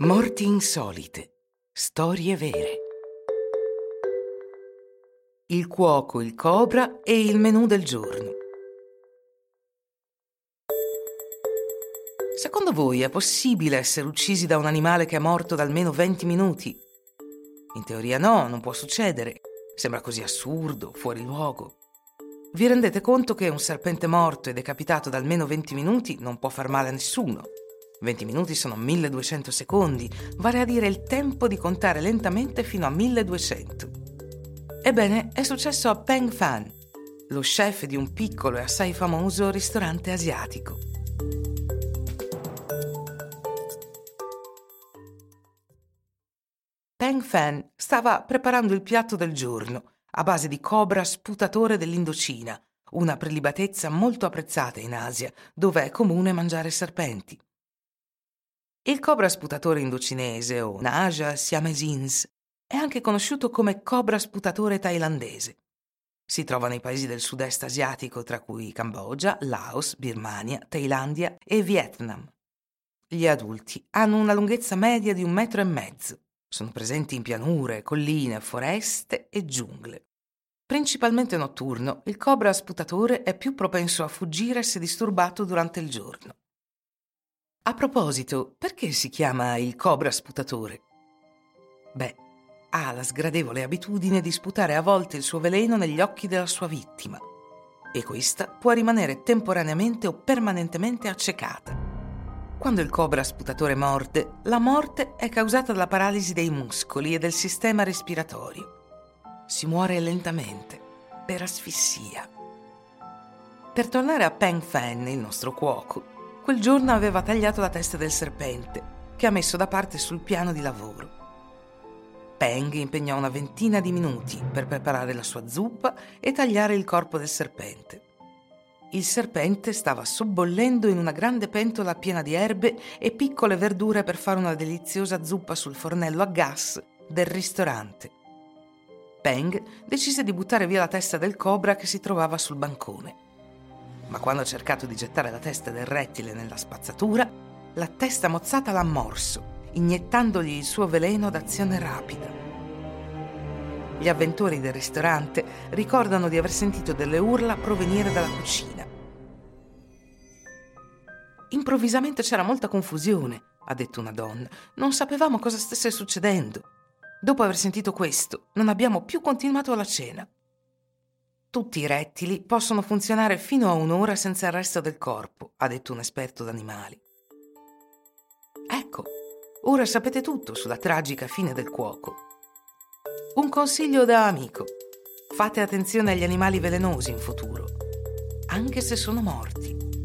Morti insolite. Storie vere. Il cuoco, il cobra e il menù del giorno. Secondo voi è possibile essere uccisi da un animale che è morto da almeno 20 minuti? In teoria no, non può succedere. Sembra così assurdo, fuori luogo. Vi rendete conto che un serpente morto e decapitato da almeno 20 minuti non può far male a nessuno? 20 minuti sono 1200 secondi, vale a dire il tempo di contare lentamente fino a 1200. Ebbene, è successo a Peng Fan, lo chef di un piccolo e assai famoso ristorante asiatico. Peng Fan stava preparando il piatto del giorno, a base di cobra sputatore dell'Indocina, una prelibatezza molto apprezzata in Asia, dove è comune mangiare serpenti. Il cobra sputatore indocinese o Naja siamesins è anche conosciuto come cobra sputatore thailandese. Si trova nei paesi del sud-est asiatico, tra cui Cambogia, Laos, Birmania, Thailandia e Vietnam. Gli adulti hanno una lunghezza media di un metro e mezzo. Sono presenti in pianure, colline, foreste e giungle. Principalmente notturno, il cobra sputatore è più propenso a fuggire se disturbato durante il giorno. A proposito, perché si chiama il cobra sputatore? Beh, ha la sgradevole abitudine di sputare a volte il suo veleno negli occhi della sua vittima e questa può rimanere temporaneamente o permanentemente accecata. Quando il cobra sputatore morde, la morte è causata dalla paralisi dei muscoli e del sistema respiratorio. Si muore lentamente, per asfissia. Per tornare a Peng Fan, il nostro cuoco, quel giorno aveva tagliato la testa del serpente, che ha messo da parte sul piano di lavoro. Peng impegnò una ventina di minuti per preparare la sua zuppa e tagliare il corpo del serpente. Il serpente stava sobbollendo in una grande pentola piena di erbe e piccole verdure per fare una deliziosa zuppa sul fornello a gas del ristorante. Peng decise di buttare via la testa del cobra che si trovava sul bancone ma quando ha cercato di gettare la testa del rettile nella spazzatura, la testa mozzata l'ha morso, iniettandogli il suo veleno d'azione rapida. Gli avventori del ristorante ricordano di aver sentito delle urla provenire dalla cucina. Improvvisamente c'era molta confusione, ha detto una donna. Non sapevamo cosa stesse succedendo. Dopo aver sentito questo, non abbiamo più continuato la cena. Tutti i rettili possono funzionare fino a un'ora senza il resto del corpo, ha detto un esperto d'animali. Ecco, ora sapete tutto sulla tragica fine del cuoco. Un consiglio da amico. Fate attenzione agli animali velenosi in futuro, anche se sono morti.